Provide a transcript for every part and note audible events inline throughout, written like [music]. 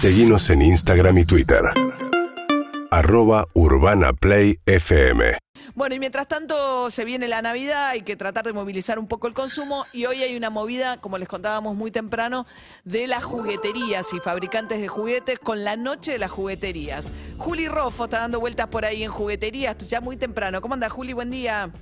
Seguimos en Instagram y Twitter. Arroba Urbana Play FM. Bueno, y mientras tanto se viene la Navidad, hay que tratar de movilizar un poco el consumo y hoy hay una movida, como les contábamos muy temprano, de las jugueterías y fabricantes de juguetes con la noche de las jugueterías. Juli Rofo está dando vueltas por ahí en jugueterías, ya muy temprano. ¿Cómo anda Juli? Buen día.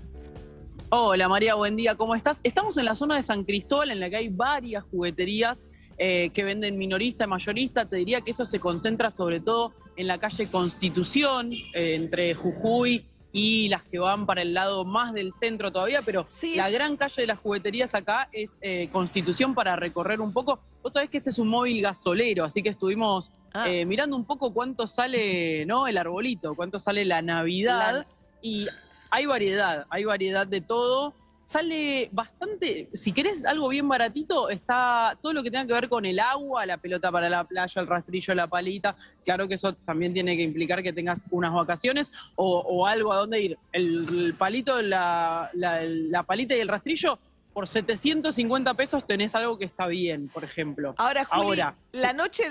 Hola María, buen día, ¿cómo estás? Estamos en la zona de San Cristóbal en la que hay varias jugueterías eh, que venden minorista, mayorista. Te diría que eso se concentra sobre todo en la calle Constitución, eh, entre Jujuy y las que van para el lado más del centro todavía, pero la gran calle de las jugueterías acá es eh, Constitución para recorrer un poco. Vos sabés que este es un móvil gasolero, así que estuvimos ah. mirando un poco cuánto sale ¿no? el arbolito, cuánto sale la Navidad. Y hay variedad, hay variedad de todo sale bastante, si querés algo bien baratito, está todo lo que tenga que ver con el agua, la pelota para la playa, el rastrillo, la palita. Claro que eso también tiene que implicar que tengas unas vacaciones o, algo a dónde ir. El, palito, la, la palita y el rastrillo por 750 pesos tenés algo que está bien, por ejemplo. Ahora, Juli, la noche,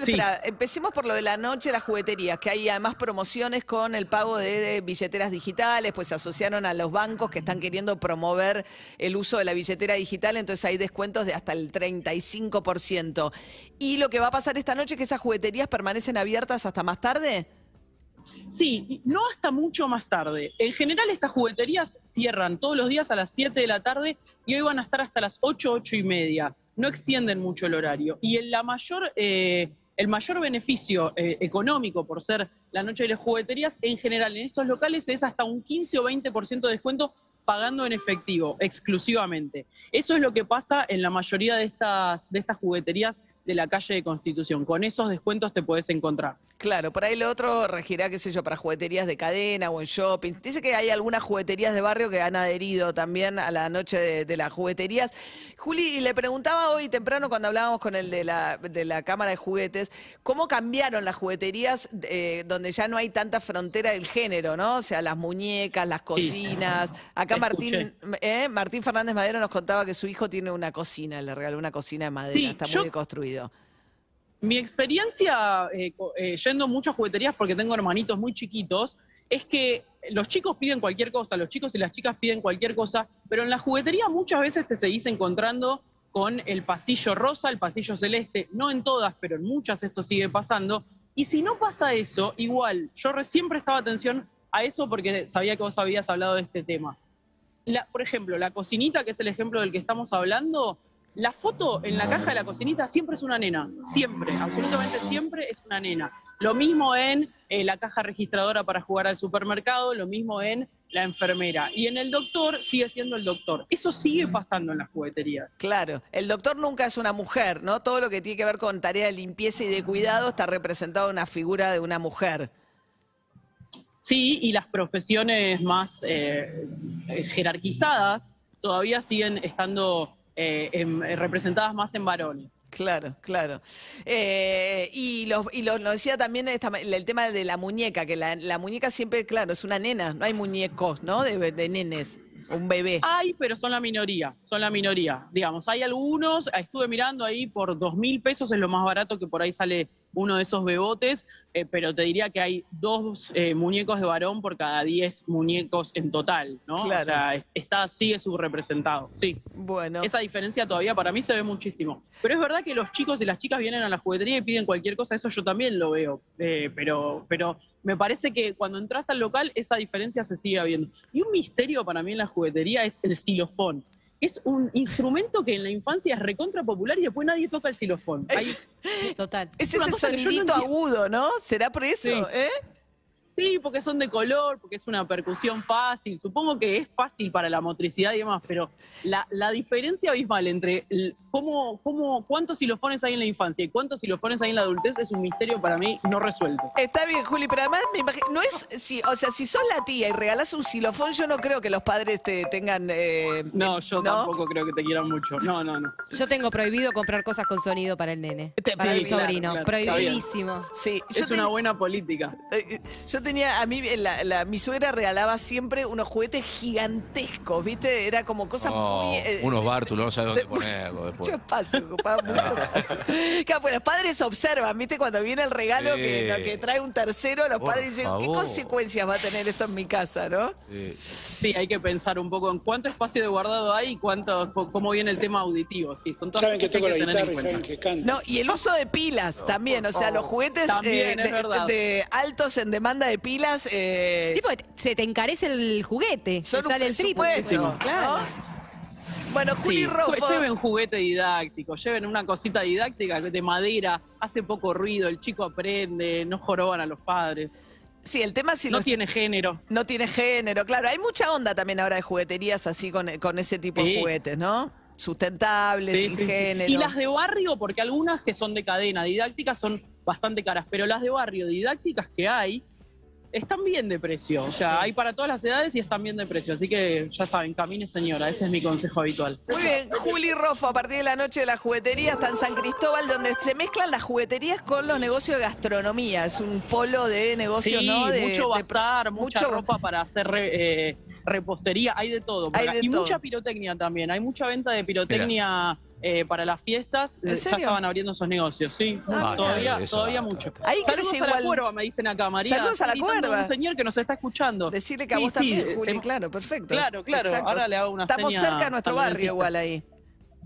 empecemos por lo de la noche de las jugueterías, que hay además promociones con el pago de, billeteras digitales, pues se asociaron a los bancos que están queriendo promover el uso de la billetera digital, entonces hay descuentos de hasta el 35%. Y lo que va a pasar esta noche es que esas jugueterías permanecen abiertas hasta más tarde. Sí, no hasta mucho más tarde. En general estas jugueterías cierran todos los días a las 7 de la tarde y hoy van a estar hasta las 8, 8 y media. No extienden mucho el horario. Y eh, el mayor beneficio eh, económico por ser la noche de las jugueterías, en general en estos locales es hasta un 15 o 20% de descuento pagando en efectivo exclusivamente. Eso es lo que pasa en la mayoría de estas jugueterías de la calle de Constitución. Con esos descuentos te puedes encontrar. Claro, por ahí lo otro regirá, qué sé yo, para jugueterías de cadena o en shopping. Dice que hay algunas jugueterías de barrio que han adherido también a la noche de, las jugueterías. Juli, le preguntaba hoy temprano cuando hablábamos con el de la, de la Cámara de Juguetes, ¿cómo cambiaron las jugueterías eh, donde ya no hay tanta frontera del género, ¿no? O sea, las muñecas, las cocinas. Acá Martín, eh, Martín Fernández Madero nos contaba que su hijo tiene una cocina, le regaló una cocina de madera, está muy construida. Mi experiencia eh, eh, yendo a muchas jugueterías, porque tengo hermanitos muy chiquitos, es que los chicos piden cualquier cosa, los chicos y las chicas piden cualquier cosa, pero en la juguetería muchas veces te seguís encontrando con el pasillo rosa, el pasillo celeste, no en todas, pero en muchas esto sigue pasando. Y si no pasa eso, igual, yo siempre prestaba atención a eso porque sabía que vos habías hablado de este tema. por ejemplo, la cocinita, que es el ejemplo del que estamos hablando, la foto en la caja de la cocinita siempre es una nena, siempre, absolutamente siempre es una nena. Lo mismo en eh, la caja registradora para jugar al supermercado, lo mismo en la enfermera. Y en el doctor sigue siendo el doctor. Eso sigue pasando en las jugueterías. Claro, el doctor nunca es una mujer, ¿no? Todo lo que tiene que ver con tarea de limpieza y de cuidado está representado en una figura de una mujer. Sí, y las profesiones más eh, jerarquizadas todavía siguen estando eh, eh, representadas más en varones. Claro, claro. Eh, y lo, y lo, decía también el tema de la muñeca, que la, muñeca siempre, claro, es una nena, no hay muñecos, ¿no? De, de nenes. Un bebé. Hay, pero son la minoría, son la minoría. Digamos, hay algunos, estuve mirando ahí por dos mil pesos, es lo más barato que por ahí sale uno de esos bebotes, eh, pero te diría que hay dos eh, muñecos de varón por cada diez muñecos en total, ¿no? Claro. O sea, está, sigue subrepresentado, sí. Bueno. Esa diferencia todavía para mí se ve muchísimo. Pero es verdad que los chicos y las chicas vienen a la juguetería y piden cualquier cosa, eso yo también lo veo, eh, pero, pero me parece que cuando entras al local esa diferencia se sigue viendo. Y un misterio para mí en la juguetería es el xilofón es un instrumento que en la infancia es recontra popular y después nadie toca el xilofón. Total. Es ese sonidito agudo, ¿no? ¿Será por eso? ¿eh? Sí, porque son de color, porque es una percusión fácil. Supongo que es fácil para la motricidad y demás, pero la, diferencia abismal entre cómo, cómo, cuántos xilofones hay en la infancia y cuántos xilofones hay en la adultez es un misterio para mí no resuelto. Está bien, Juli, pero además me imagino, no es, si, o sea, si sos la tía y regalás un xilofón, yo no creo que los padres te tengan... Eh, no, yo tampoco creo que te quieran mucho. No, no, no. Yo tengo prohibido comprar cosas con sonido para el nene, para el sobrino. Prohibidísimo. Sí, es una buena política. Eh, yo tenía, a mí, la, mi suegra regalaba siempre unos juguetes gigantescos, ¿viste? Era como cosas muy... Eh, unos bártulos, no sabes dónde ponerlo después. Mucho espacio, ocupaba mucho. [laughs] Claro, pues los padres observan, ¿viste? Cuando viene el regalo que, lo que trae un tercero, los Por padres dicen, ¿qué favor. consecuencias va a tener esto en mi casa, no? Sí, hay que pensar un poco en cuánto espacio de guardado hay y cuánto, cómo viene el tema auditivo. Sí, son todas Saben que la hay que tener en guitarra y saben cuenta. que canto. No, y el uso de pilas también, o sea, los juguetes También, eh, es de, verdad. de altos en demanda de pilas eh, Sí, porque se te encarece el juguete. son te un sale el triple. Claro. ¿No? Bueno, Juli Sí, pues lleven juguete didáctico, lleven una cosita didáctica de madera, hace poco ruido, el chico aprende, no joroban a los padres, Sí, el tema si no los- tiene género. no tiene género, claro. Hay mucha onda también ahora de jugueterías así con, con ese tipo de juguetes, ¿no? Sustentables, Sí, sin sí, género. Y las de barrio, porque algunas que son de cadena didácticas son bastante caras, pero las de barrio didácticas que hay están bien de precio. O sea, hay para todas las edades y están bien de precio. Así que ya saben, camine señora, ese es mi consejo habitual. Muy bien, Juli Roffo, a partir de la noche de la juguetería está en San Cristóbal, donde se mezclan las jugueterías con los negocios de gastronomía. Es un polo de negocios, Sí, ¿no? De, mucho de- bazar, mucha mucho- ropa para hacer re- eh, repostería, hay de todo. Hay de y todo. mucha pirotecnia también, hay mucha venta de pirotecnia eh, para las fiestas. ¿En Eh, serio? Ya estaban abriendo esos negocios, sí. Ah, todavía eso todavía mucho. Ahí Saludos a la cuerva, me dicen acá, María. Saludos a la cuerva. Un señor que nos está escuchando. Decirle que a Sí, vos sí, también, Juli, tem- claro, perfecto. Claro, claro. Exacto. Ahora le hago una Estamos seña cerca de nuestro barrio igual ahí.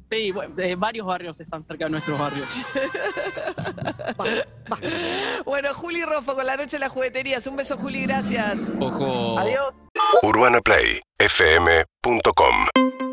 Sí, bueno, eh, varios barrios están cerca de nuestros barrios. [laughs] Bueno, Juli Roffo con la noche de las jugueterías. Un beso, Juli, gracias. Ojo. Adiós. UrbanaPlayFM.com